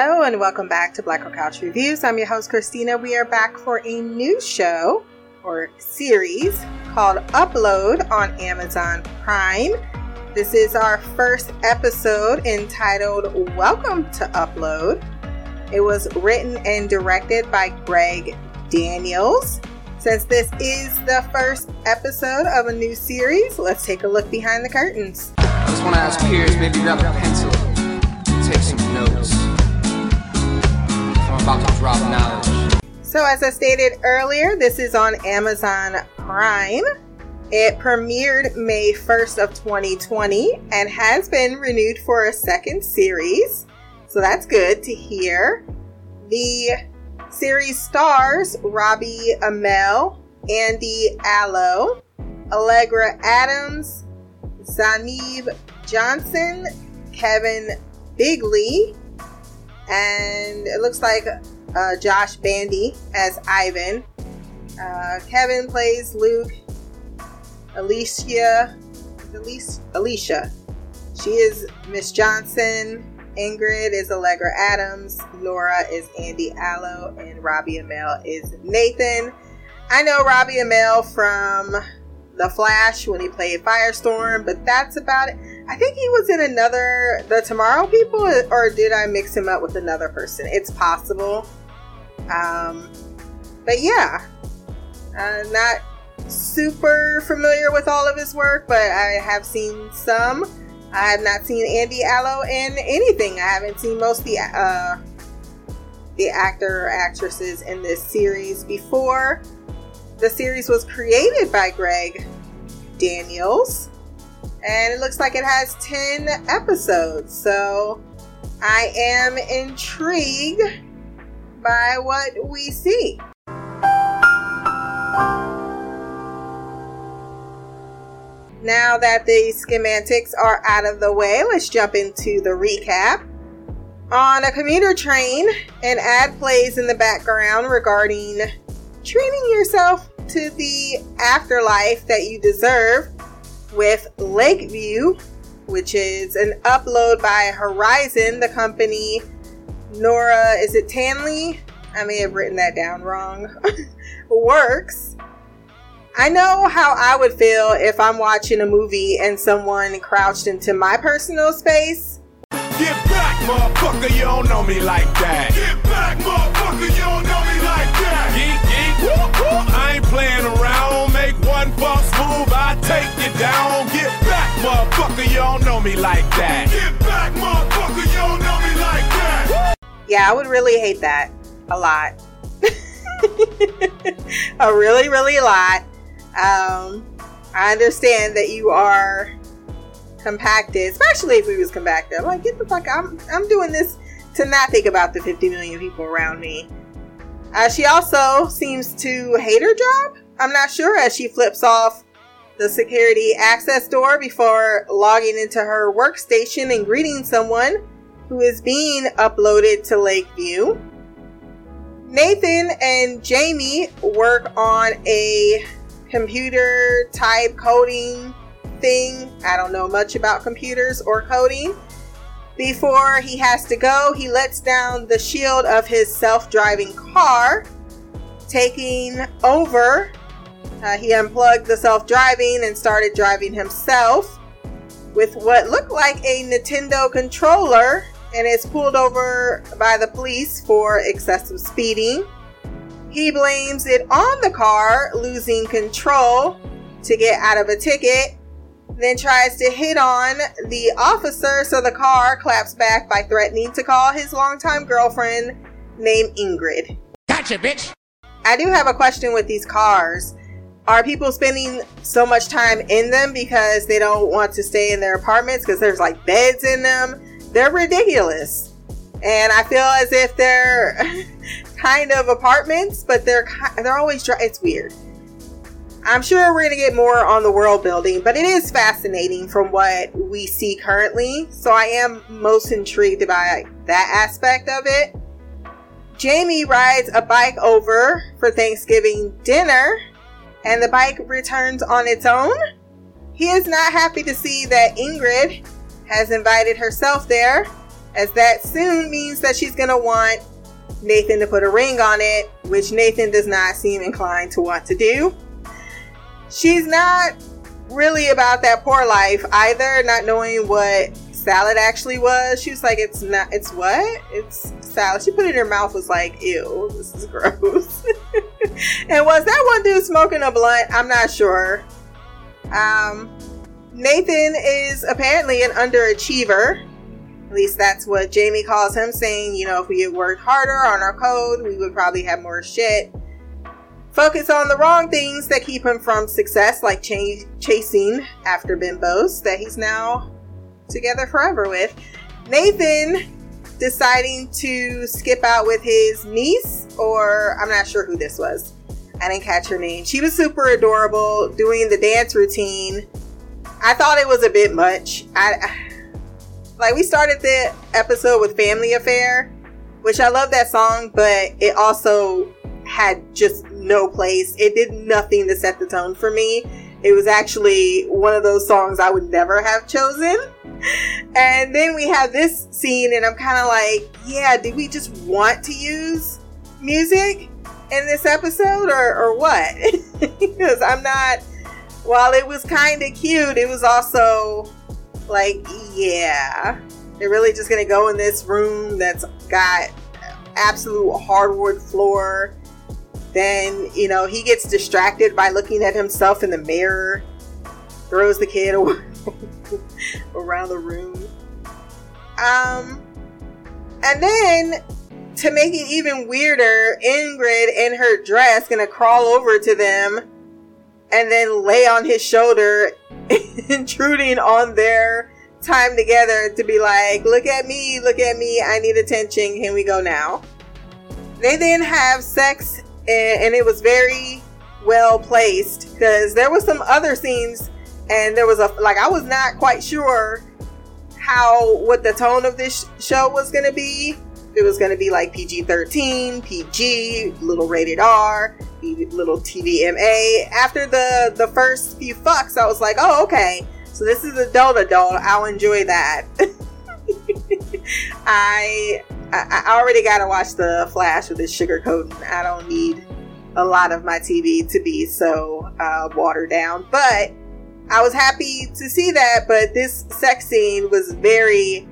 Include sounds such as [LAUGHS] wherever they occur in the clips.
Hello and welcome back to Black Girl Couch Reviews. I'm your host Christina. We are back for a new show or series called Upload on Amazon Prime. This is our first episode entitled Welcome to Upload. It was written and directed by Greg Daniels. Since this is the first episode of a new series, let's take a look behind the curtains. I just want to ask peers, maybe grab a pencil, take some notes. About to drop knowledge. So, as I stated earlier, this is on Amazon Prime. It premiered May 1st of 2020 and has been renewed for a second series. So that's good to hear. The series stars Robbie Amell, Andy Allo, Allegra Adams, Zainab Johnson, Kevin Bigley, and it looks like uh, Josh Banday as Ivan. Uh, Kevin plays Luke. Alicia, Alicia, Alicia. She is Miss Johnson. Ingrid is Allegra Adams. Laura is Andy Allo, and Robbie Amell is Nathan. I know Robbie Amell from The Flash when he played Firestorm, but that's about it. I think he was in another The Tomorrow People, or did I mix him up with another person? It's possible. Um, but yeah, uh, not super familiar with all of his work, but I have seen some. I have not seen Andy Allo in anything. I haven't seen most the uh, the actor or actresses in this series before. The series was created by Greg Daniels, and it looks like it has 10 episodes. So I am intrigued by what we see. Now that the schematics are out of the way, let's jump into the recap. On a commuter train, an ad plays in the background regarding treating yourself to the afterlife that you deserve with Lakeview, which is an upload by Horizen, the company Nora, is it Tanley? I may have written that down wrong. [LAUGHS] Works. I know how I would feel if I'm watching a movie and someone crouched into my personal space. Get back, motherfucker, you don't know me like that. Get back, motherfucker, you don't know me like that. Geek, geek. I ain't playing around. False move, I take you down. Get back, motherfucker, know me like that. Get back, motherfucker, know me like that. Yeah, I would really hate that a lot. [LAUGHS] a really, really lot. Um, I understand that you are compacted, especially if we was compacted. I'm like, get the fuck I'm I'm doing this to not think about the 50 million people around me. Uh, she also seems to hate her job. I'm not sure as she flips off the security access door before logging into her workstation and greeting someone who is being uploaded to Lakeview. Nathan and Jamie work on a computer type coding thing. I don't know much about computers or coding. Before he has to go, he lets down the shield of his self driving car, taking over. Uh, he unplugged the self driving and started driving himself with what looked like a Nintendo controller and is pulled over by the police for excessive speeding. He blames it on the car losing control to get out of a ticket, then tries to hit on the officer so the car claps back by threatening to call his longtime girlfriend named Ingrid. Gotcha, bitch! I do have a question with these cars. Are people spending so much time in them because they don't want to stay in their apartments because there's like beds in them? They're ridiculous. And I feel as if they're [LAUGHS] kind of apartments, but they're they're always dry. It's weird. I'm sure we're gonna get more on the world building, but it is fascinating from what we see currently. So I am most intrigued by that aspect of it. Jamie rides a bike over for Thanksgiving dinner, and the bike returns on its own. He is not happy to see that Ingrid has invited herself there as that soon means that she's gonna want Nathan to put a ring on it, which Nathan does not seem inclined to want to do. She's not really about that poor life either, not knowing what salad actually was. She was like, "It's not. It's what? It's salad." She put it in her mouth. Was like, "Ew, this is [LAUGHS] gross." And was that one dude smoking a blunt? I'm not sure. Um, Nathan is apparently an underachiever. At least that's what Jamie calls him, saying, you know, if we had worked harder on our code, we would probably have more shit. Focus on the wrong things that keep him from success, like ch- chasing after bimbos that he's now together forever with. Nathan deciding to skip out with his niece, or I'm not sure who this was. I didn't catch her name. She was super adorable doing the dance routine. I thought it was a bit much. I like we started the episode with Family Affair, which I love that song, but it also had just no place. It did nothing to set the tone for me. It was actually one of those songs I would never have chosen. And then we have this scene, and I'm kind of like, yeah, did we just want to use music in this episode or, or what? [LAUGHS] because I'm not, while it was kind of cute, it was also like, yeah, they're really just gonna go in this room that's got absolute hardwood floor. Then, you know, he gets distracted by looking at himself in the mirror, throws the kid [LAUGHS] around the room. Um, and then to make it even weirder, Ingrid in her dress gonna crawl over to them and then lay on his shoulder [LAUGHS] intruding on their time together to be like, look at me, look at me, I need attention, can we go now. They then have sex, and, and it was very well placed because there was some other scenes, and there was a like I was not quite sure how what the tone of this show was going to be. It was going to be like PG 13, PG, little rated R, little TVMA. After the the first few fucks, I was like, oh okay, so this is adult adult. I'll enjoy that. [LAUGHS] I I already gotta watch the Flash with this sugarcoating. I don't need a lot of my TV to be so uh, watered down, but I was happy to see that. But this sex scene was very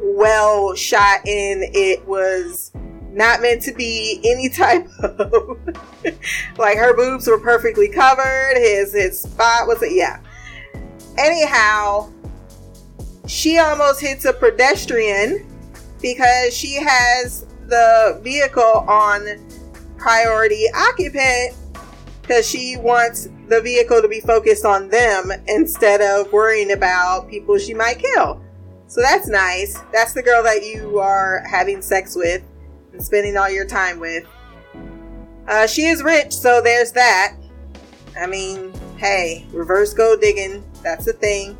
well shot, and it was not meant to be any type [LAUGHS] of like her boobs were perfectly covered. His his spot was yeah. Anyhow, she almost hits a pedestrian because she has the vehicle on priority occupant because she wants the vehicle to be focused on them instead of worrying about people she might kill. So that's nice. That's the girl that you are having sex with and spending all your time with. Uh, she is rich, so there's that. I mean, hey, reverse gold digging, that's a thing.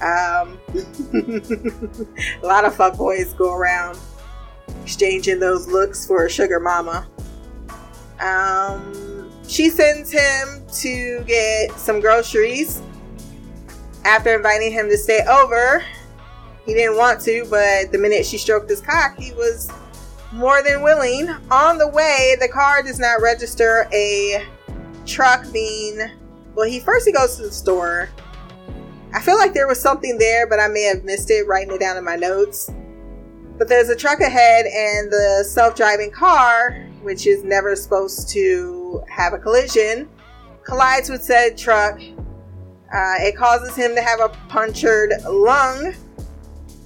Um, [LAUGHS] a lot of fuckboys go around exchanging those looks for a sugar mama. Um, she sends him to get some groceries after inviting him to stay over. He didn't want to, but the minute she stroked his cock, he was more than willing. On the way, the car does not register a truck being. Well, he first he goes to the store. I feel like there was something there, but I may have missed it writing it down in my notes. But there's a truck ahead, and the self driving car, which is never supposed to have a collision, collides with said truck. Uh, it causes him to have a punctured lung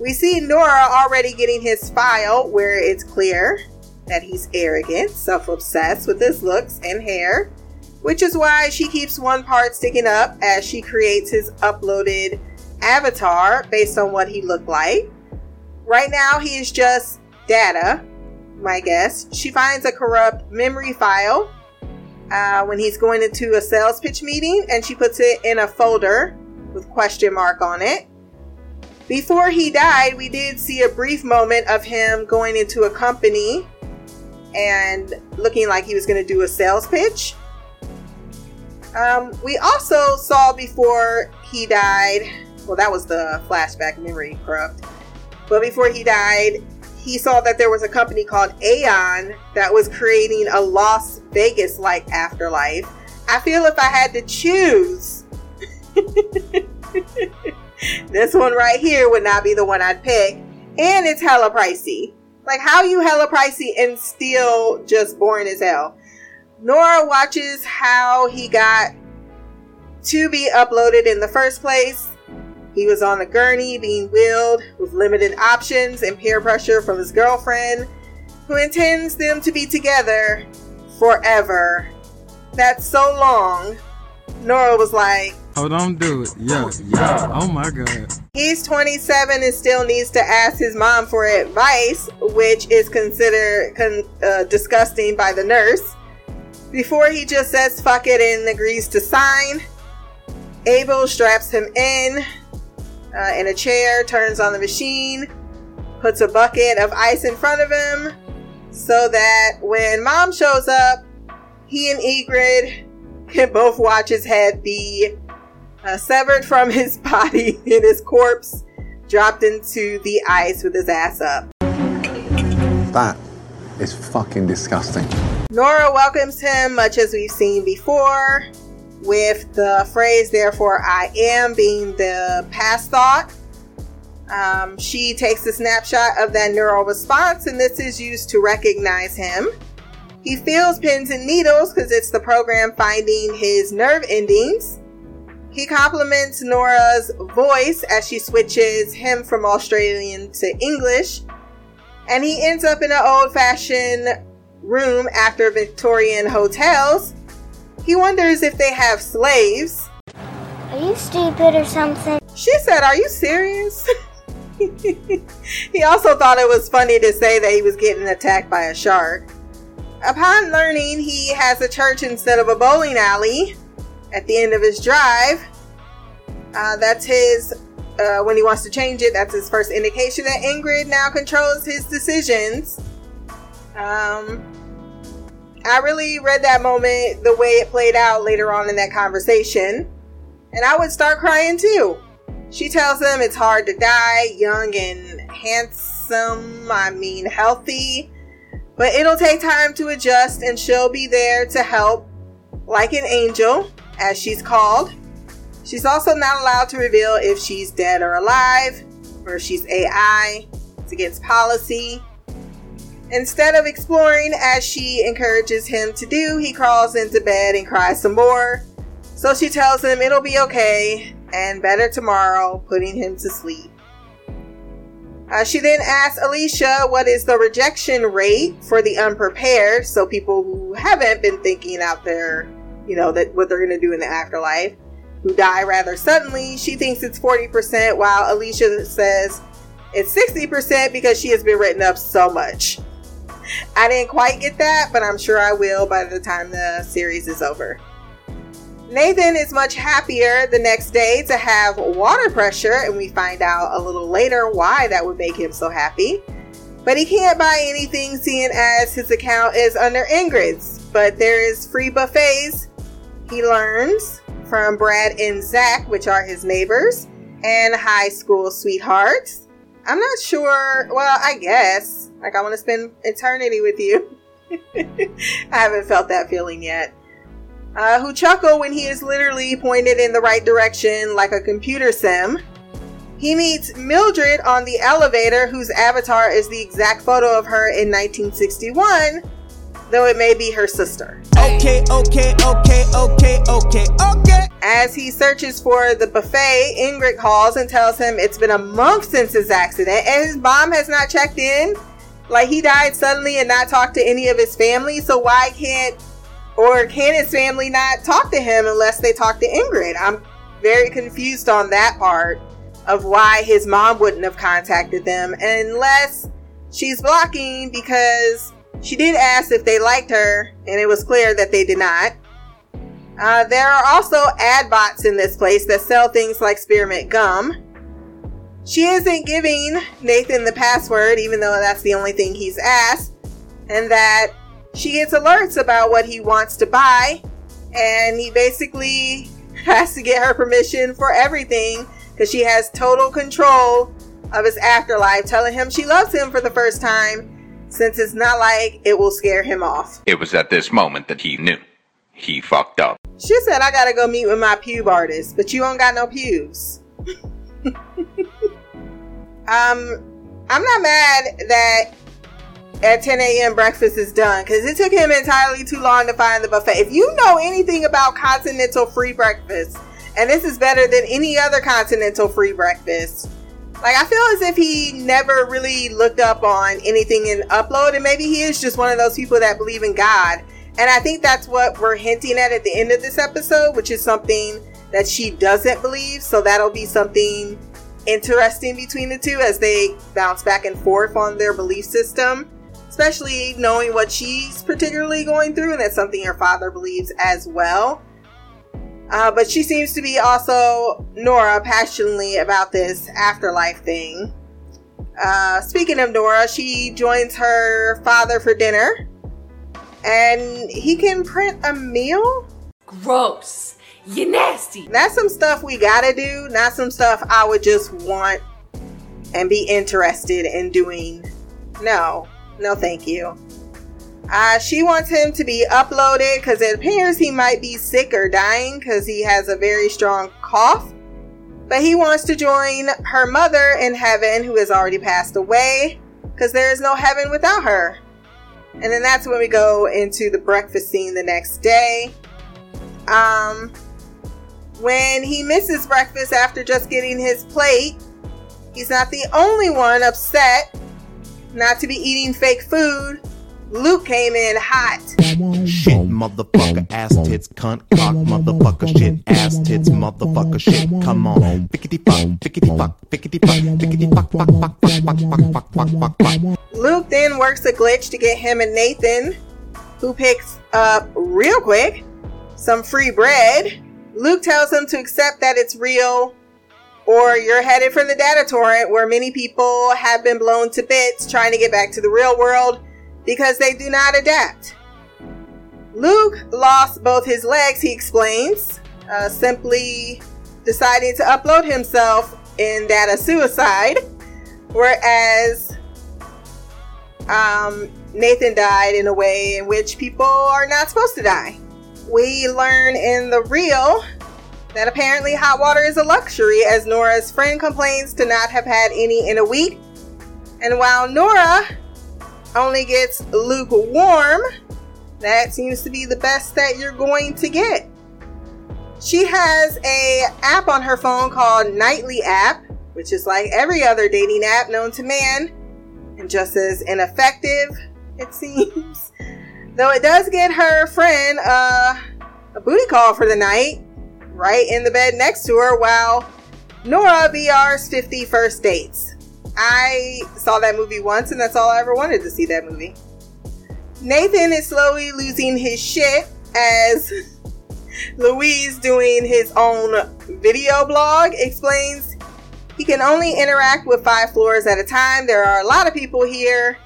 we see Nora already getting his file where it's clear that he's arrogant, self obsessed with his looks and hair, which is why she keeps one part sticking up as she creates his uploaded avatar based on what he looked like. Right now, he is just data, my guess. She finds a corrupt memory file uh, when he's going into a sales pitch meeting and she puts it in a folder with question mark on it. Before he died, we did see a brief moment of him going into a company and looking like he was going to do a sales pitch. Um, we also saw before he died, well, that was the flashback memory corrupt. But before he died, he saw that there was a company called Aeon that was creating a Las Vegas like afterlife. I feel if I had to choose, [LAUGHS] this one right here would not be the one I'd pick. And it's hella pricey. Like, how you hella pricey and still just boring as hell? Nora watches how he got to be uploaded in the first place. He was on a gurney being wheeled with limited options and peer pressure from his girlfriend, who intends them to be together forever. That's so long. Nora was like, Oh, don't do it. Yeah, yeah. Oh my God. He's 27 and still needs to ask his mom for advice, which is considered con- uh, disgusting by the nurse. Before he just says fuck it and agrees to sign, Abel straps him in uh, in a chair, turns on the machine, puts a bucket of ice in front of him so that when mom shows up, he and Ingrid can both watch his head be uh, severed from his [LAUGHS] body and his corpse dropped into the ice with his ass up. That is fucking disgusting. Nora welcomes him much as we've seen before, with the phrase, therefore I am, being the past thought. Um, she takes a snapshot of that neural response, and this is used to recognize him. He feels pins and needles because it's the program finding his nerve endings. He compliments Nora's voice as she switches him from Australian to English. And he ends up in an old fashioned room after Victorian hotels. He wonders if they have slaves. Are you stupid or something? She said, Are you serious? [LAUGHS] he also thought it was funny to say that he was getting attacked by a shark. Upon learning he has a church instead of a bowling alley at the end of his drive, uh, that's his, uh, when he wants to change it, that's his first indication that Ingrid now controls his decisions. Um, I really read that moment the way it played out later on in that conversation, and I would start crying too. She tells him it's hard to die young and handsome, I mean, healthy, but it'll take time to adjust, and she'll be there to help, like an angel, as she's called. She's also not allowed to reveal if she's dead or alive, or if she's AI. It's against policy. Instead of exploring as she encourages him to do, he crawls into bed and cries some more. So she tells him it'll be okay and better tomorrow, putting him to sleep. Uh, she then asks Alicia what is the rejection rate for the unprepared, so people who haven't been thinking out there, you know, that what they're going to do in the afterlife, who die rather suddenly. She thinks it's 40%, while Alicia says it's 60% because she has been written up so much. I didn't quite get that, but I'm sure I will by the time the series is over. Nathan is much happier the next day to have water pressure, and we find out a little later why that would make him so happy. But he can't buy anything seeing as his account is under Ingrid's. But there is free buffets, he learns from Brad and Zach, which are his neighbors, and high school sweethearts. I'm not sure, well, I guess. Like, I want to spend eternity with you. [LAUGHS] I haven't felt that feeling yet uh, who chuckle when he is literally pointed in the right direction like a computer sim. He meets Mildred on the elevator, whose avatar is the exact photo of her in 1961, though it may be her sister. Okay, okay, okay, okay, okay, okay. As he searches for the buffet, Ingrid calls and tells him it's been a month since his accident and his mom has not checked in. Like he died suddenly and not talked to any of his family, so why can't or can his family not talk to him unless they talk to Ingrid? I'm very confused on that part of why his mom wouldn't have contacted them unless she's blocking because she did ask if they liked her and it was clear that they did not. Uh, there are also ad bots in this place that sell things like spearmint gum. She isn't giving Nathan the password, even though that's the only thing he's asked, and that she gets alerts about what he wants to buy, and he basically [LAUGHS] has to get her permission for everything because she has total control of his afterlife, telling him she loves him for the first time since it's not like it will scare him off. It was at this moment that he knew. He fucked up. She said, I gotta go meet with my pube artist, but you don't got no pubes. [LAUGHS] um, I'm not mad that at 10 a.m. breakfast is done because it took him entirely too long to find the buffet. If you know anything about continental free breakfast, and this is better than any other continental free breakfast, like I feel as if he never really looked up on anything in upload, and maybe he is just one of those people that believe in God. And I think that's what we're hinting at at the end of this episode, which is something that she doesn't believe. So that'll be something interesting between the two as they bounce back and forth on their belief system, especially knowing what she's particularly going through, and that's something her father believes as well. Uh, but she seems to be also Nora passionately about this afterlife thing. Uh, speaking of Nora, she joins her father for dinner, and he can print a meal. Gross. You nasty. That's some stuff we gotta do, not some stuff I would just want and be interested in doing. No, no, thank you. Uh, she wants him to be uploaded because it appears he might be sick or dying because he has a very strong cough. But he wants to join her mother in heaven, who has already passed away, because there is no heaven without her. And then that's when we go into the breakfast scene the next day. Um, when he misses breakfast after just getting his plate, he's not the only one upset not to be eating fake food Luke came in hot. Shit, motherfucker, ass tits, cunt, cock, motherfucker, shit, ass tits, motherfucker, shit, come on. Pickety fuck, pickety fuck, pickety fuck, pickety fuck, fuck, fuck, fuck, fuck, fuck, fuck, fuck, fuck, fuck. Luke then works a glitch to get him and Nathan, who picks up real quick some free bread. Luke tells him to accept that it's real or you're headed for the data torrent where many people have been blown to bits trying to get back to the real world because they do not adapt. Luke lost both his legs, he explains, uh, simply deciding to upload himself in data suicide, whereas um, Nathan died in a way in which people are not supposed to die. We learn in the real that apparently hot water is a luxury, as Nora's friend complains to not have had any in a week. And while Nora only gets lukewarm, that seems to be the best that you're going to get. She has a app on her phone called Nightly app, which is like every other dating app known to man, and just as ineffective, it [LAUGHS] seems. Though it does get her friend uh, a booty call for the night, right in the bed next to her, while Nora VR's 50 first dates. I saw that movie once, and that's all I ever wanted to see that movie. Nathan is slowly losing his shit as [LAUGHS] Louise, doing his own video blog, explains he can only interact with five floors at a time. There are a lot of people here.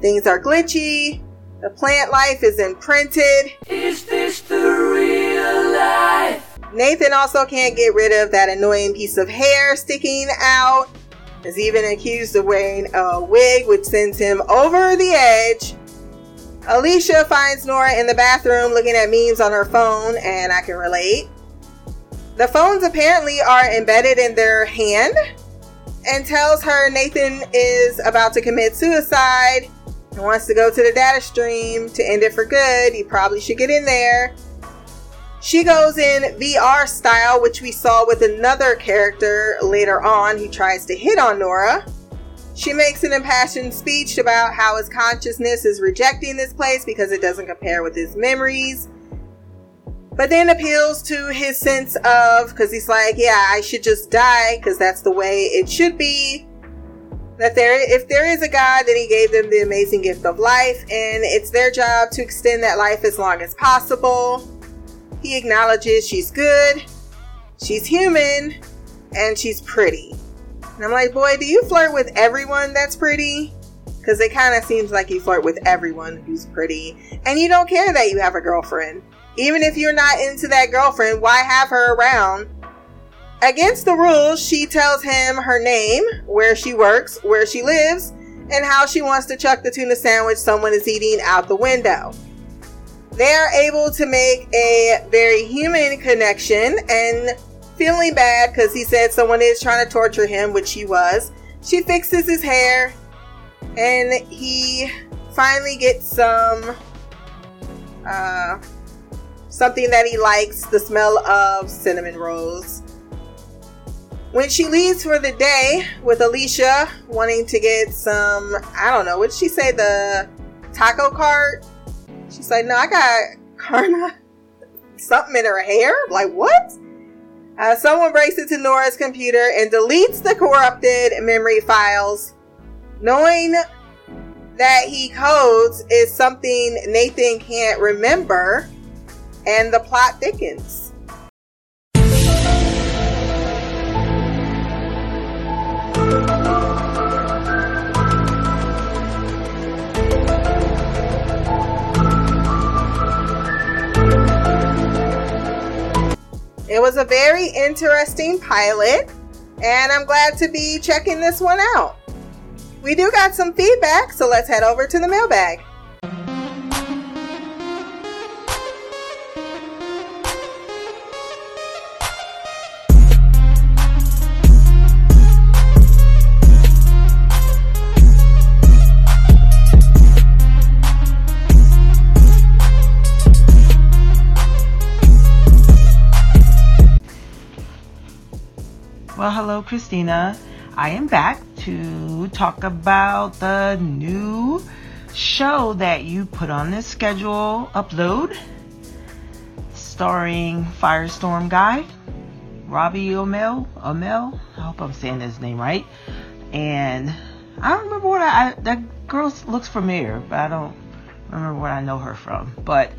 Things are glitchy. The plant life is imprinted. Is this the real life? Nathan also can't get rid of that annoying piece of hair sticking out is even accused of wearing a wig, which sends him over the edge. Alicia finds Nora in the bathroom looking at memes on her phone, and I can relate. The phones apparently are embedded in their hand and tells her Nathan is about to commit suicide and wants to go to the data stream to end it for good. He probably should get in there. She goes in VR style, which we saw with another character later on who tries to hit on Nora. She makes an impassioned speech about how his consciousness is rejecting this place because it doesn't compare with his memories. But then appeals to his sense of, because he's like, yeah, I should just die because that's the way it should be. That there, if there is a God, then he gave them the amazing gift of life, and it's their job to extend that life as long as possible. He acknowledges she's good, she's human, and she's pretty. And I'm like, boy, do you flirt with everyone that's pretty? Because it kind of seems like you flirt with everyone who's pretty. And you don't care that you have a girlfriend. Even if you're not into that girlfriend, why have her around? Against the rules, she tells him her name, where she works, where she lives, and how she wants to chuck the tuna sandwich someone is eating out the window. They are able to make a very human connection and feeling bad because he said someone is trying to torture him, which he was. She fixes his hair and he finally gets some uh, something that he likes the smell of cinnamon rolls. When she leaves for the day with Alicia wanting to get some, I don't know, what she say? The taco cart? She's like, no, I got Karna [LAUGHS] something in her hair. Like, what? Uh, someone breaks into Nora's computer and deletes the corrupted memory files, knowing that he codes is something Nathan can't remember, and the plot thickens. It was a very interesting pilot, and I'm glad to be checking this one out. We do got some feedback, so let's head over to the mailbag. Christina. I am back to talk about the new show that you put on the schedule upload, starring Firestorm Guy, Robbie Omel, Omel, I hope I'm saying his name right. And I don't remember what I, I that girl looks familiar, but I don't remember what I know her from. But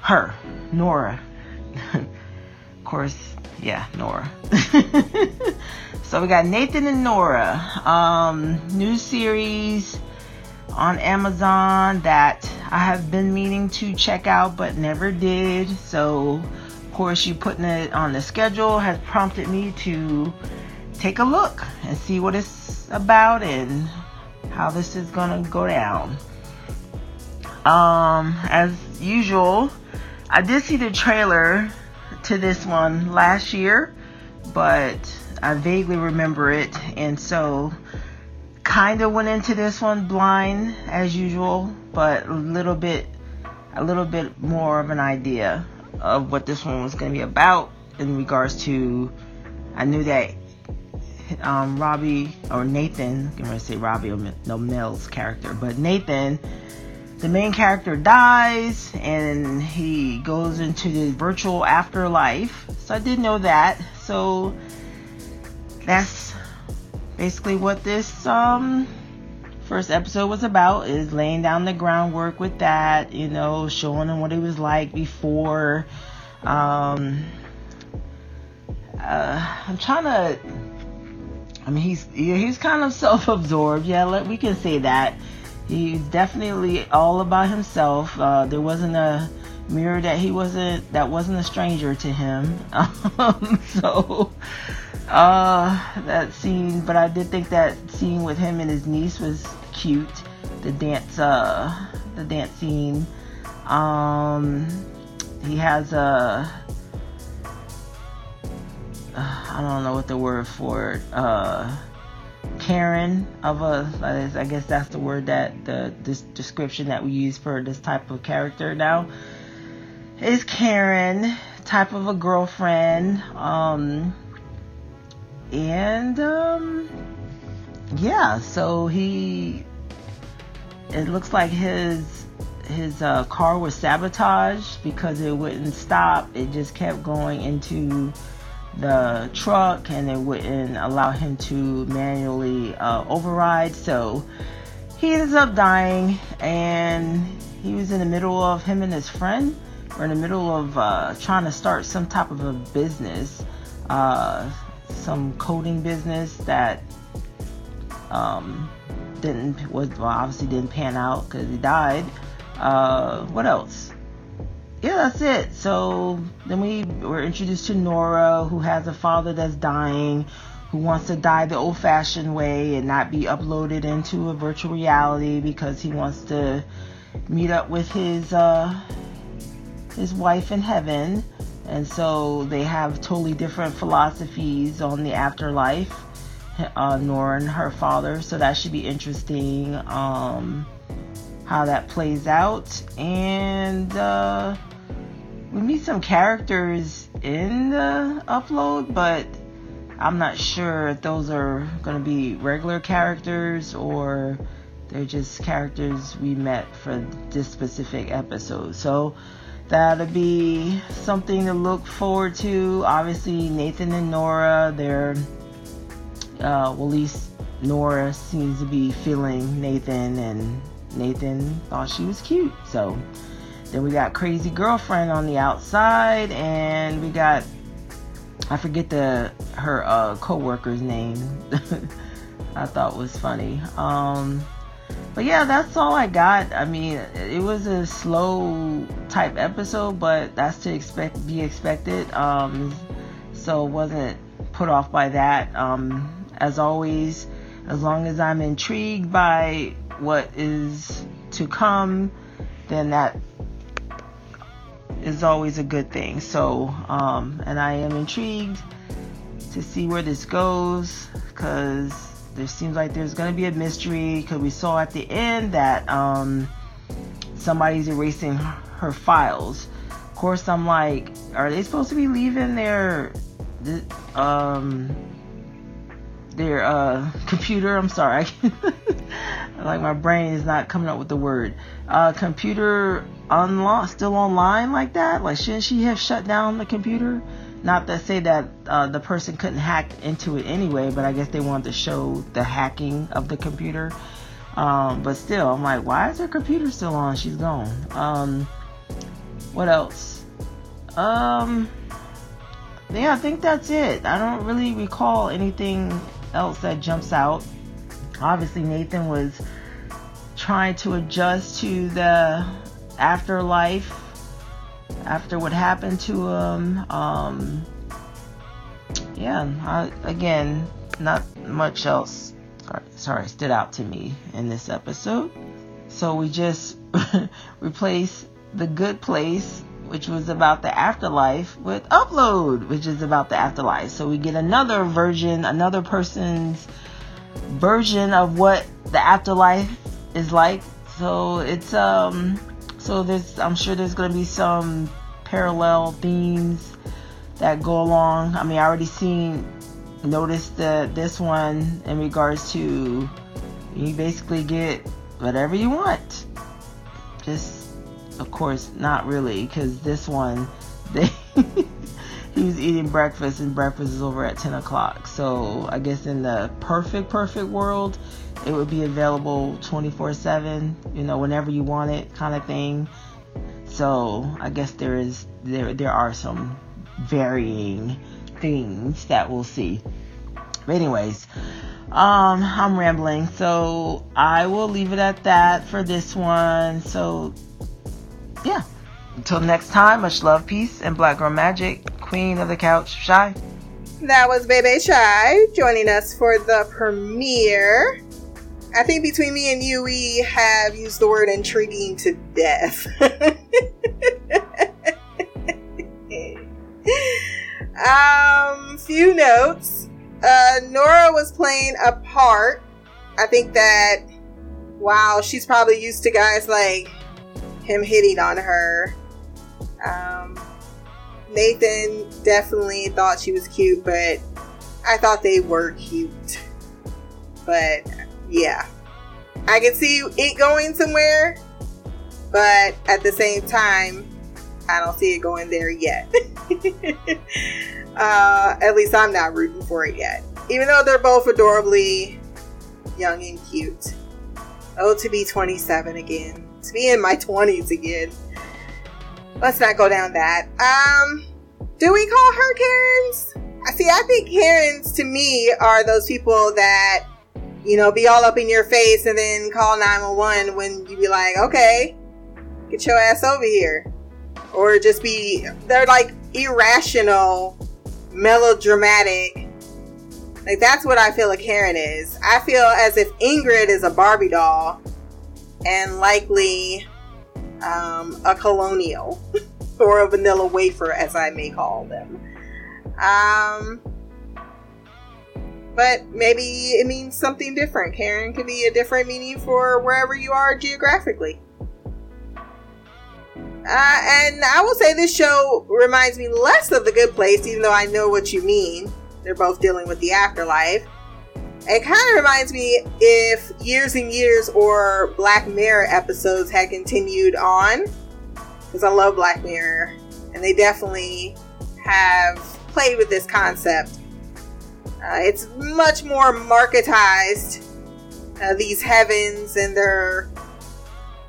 her, Nora. [LAUGHS] of course, yeah, Nora. [LAUGHS] so we got Nathan and Nora, um, new series on Amazon that I have been meaning to check out but never did. So, of course, you putting it on the schedule has prompted me to take a look and see what it's about and how this is gonna go down. Um, as usual, I did see the trailer to this one last year, but I vaguely remember it, and so kind of went into this one blind as usual, but a little bit, a little bit more of an idea of what this one was going to be about in regards to. I knew that um, Robbie or Nathan, I'm going to say Robbie or no Mel's character, but Nathan the main character dies and he goes into the virtual afterlife. So I did know that. So that's basically what this um, first episode was about is laying down the groundwork with that, you know, showing him what it was like before. Um, uh, I'm trying to. I mean, he's he's kind of [LAUGHS] self-absorbed. Yeah, let, we can say that he's definitely all about himself. Uh, there wasn't a mirror that he wasn't that wasn't a stranger to him. [LAUGHS] Um, so uh, that scene, but I did think that scene with him and his niece was cute. The dance, uh, the dance scene. Um, he has a. Uh, I don't know what the word for it. Uh, Karen of a, I guess that's the word that the this description that we use for this type of character now is Karen, type of a girlfriend, um, and um, yeah, so he, it looks like his his uh, car was sabotaged because it wouldn't stop. It just kept going into the truck and it wouldn't allow him to manually uh, override. So he ends up dying, and he was in the middle of him and his friend were in the middle of uh, trying to start some type of a business, uh, some coding business that um, didn't was well, obviously didn't pan out because he died. Uh, what else? Yeah, that's it. So then we were introduced to Nora, who has a father that's dying, who wants to die the old fashioned way and not be uploaded into a virtual reality because he wants to meet up with his uh, his wife in heaven. And so they have totally different philosophies on the afterlife, uh, Nora and her father. So that should be interesting um, how that plays out. And uh, we meet some characters in the upload, but I'm not sure if those are going to be regular characters or they're just characters we met for this specific episode. So that'll be something to look forward to. Obviously, Nathan and Nora, they're, uh, well, at least Nora seems to be feeling Nathan, and Nathan thought she was cute. So then we got Crazy Girlfriend on the outside, and we got, I forget the her uh, co-worker's name. [LAUGHS] I thought was funny. Um, but yeah, that's all I got. I mean, it was a slow type episode, but that's to expect be expected. Um, so wasn't put off by that. Um, as always, as long as I'm intrigued by what is to come, then that is always a good thing. So, um, and I am intrigued to see where this goes because there seems like there's going to be a mystery because we saw at the end that um, somebody's erasing her files. Of course, I'm like, are they supposed to be leaving their um their uh [LAUGHS] computer? I'm sorry, [LAUGHS] like my brain is not coming up with the word. Uh, computer unlocked, still online like that? Like, shouldn't she have shut down the computer? Not to say that uh, the person couldn't hack into it anyway, but I guess they wanted to show the hacking of the computer. Um, but still, I'm like, why is her computer still on? She's gone. Um, what else? Um, yeah, I think that's it. I don't really recall anything else that jumps out. Obviously, Nathan was trying to adjust to the afterlife after what happened to him. Um, yeah, I, again, not much else. Sorry, sorry, stood out to me in this episode. So we just [LAUGHS] replace the good place, which was about the afterlife, with upload, which is about the afterlife. So we get another version, another person's version of what the afterlife is like. So it's um so there's, I'm sure there's going to be some parallel themes that go along. I mean, I already seen, noticed that this one in regards to you basically get whatever you want. Just, of course, not really, because this one, [LAUGHS] they. He was eating breakfast and breakfast is over at 10 o'clock. So i guess in the perfect perfect world it would be available 24 7 you know whenever you want it kind of thing. So i guess there is there there are some varying things that we'll see. But anyways um i'm rambling. So i will leave it at that for this one. So yeah. Until next time much love peace and black girl magic queen of the couch shy that was Bebe Shy joining us for the premiere. I think between me and you, we have used the word intriguing to death. [LAUGHS] um, few notes. Uh, Nora was playing a part. I think that, wow, she's probably used to guys like him hitting on her. Um, Nathan definitely thought she was cute, but I thought they were cute. But yeah, I can see it going somewhere, but at the same time, I don't see it going there yet. [LAUGHS] uh, at least I'm not rooting for it yet. Even though they're both adorably young and cute. Oh, to be 27 again. To be in my 20s again let's not go down that. Um, do we call her Karens? See. I think Karens to me are those people that you know be all up in your face and then call nine one one when you be like, okay, get your ass over here. or just be they're like irrational, melodramatic. Like that's what I feel like Karen is. I feel as if Ingrid is a Barbie doll and likely um, a colonial [LAUGHS] or a vanilla wafer, as I may call them. Um, but maybe it means something different. Karen could be a different meaning for wherever you are geographically. Uh, and I will say this show reminds me less of The Good Place, even though I know what you mean. They're both dealing with the afterlife. It kind of reminds me if years and years or Black Mirror episodes had continued on, because I love Black Mirror, and they definitely have played with this concept. Uh, it's much more marketized. Uh, these heavens and their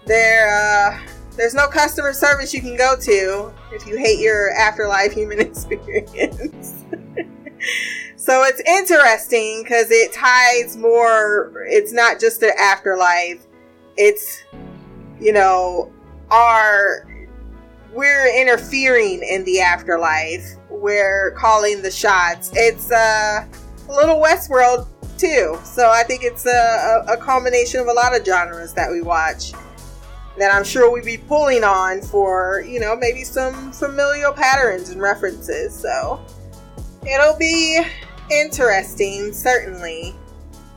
their uh, there's no customer service you can go to if you hate your afterlife human [LAUGHS] experience. [LAUGHS] so it's interesting because it ties more, it's not just the afterlife, it's, you know, our, we're interfering in the afterlife. We're calling the shots. It's uh, a little Westworld too. So I think it's a, a, a combination of a lot of genres that we watch that I'm sure we'd be pulling on for, you know, maybe some familial patterns and references. So it'll be interesting, certainly.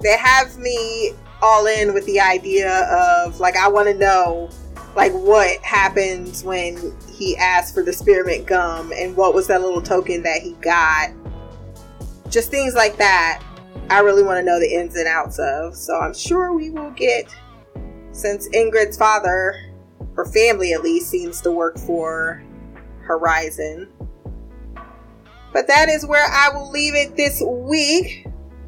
They have me all in with the idea of, like, I want to know, like, what happens when he asked for the spearmint gum and what was that little token that he got. Just things like that. I really want to know the ins and outs of. So I'm sure we will get since Ingrid's father, or family at least, seems to work for Horizen. But that is where I will leave it this week.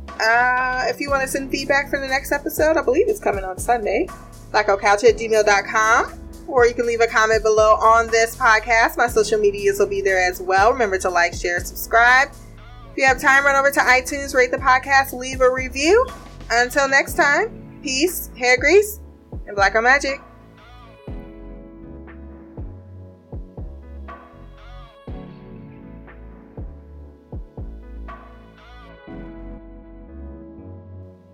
Uh, if you want to send feedback for the next episode, I believe it's coming on Sunday. BlackOutCouch at gmail.com. Or you can leave a comment below on this podcast. My social medias will be there as well. Remember to like, share, subscribe. If you have time, run over to iTunes, rate the podcast, leave a review. Until next time, peace, hair grease, and Black on Magic.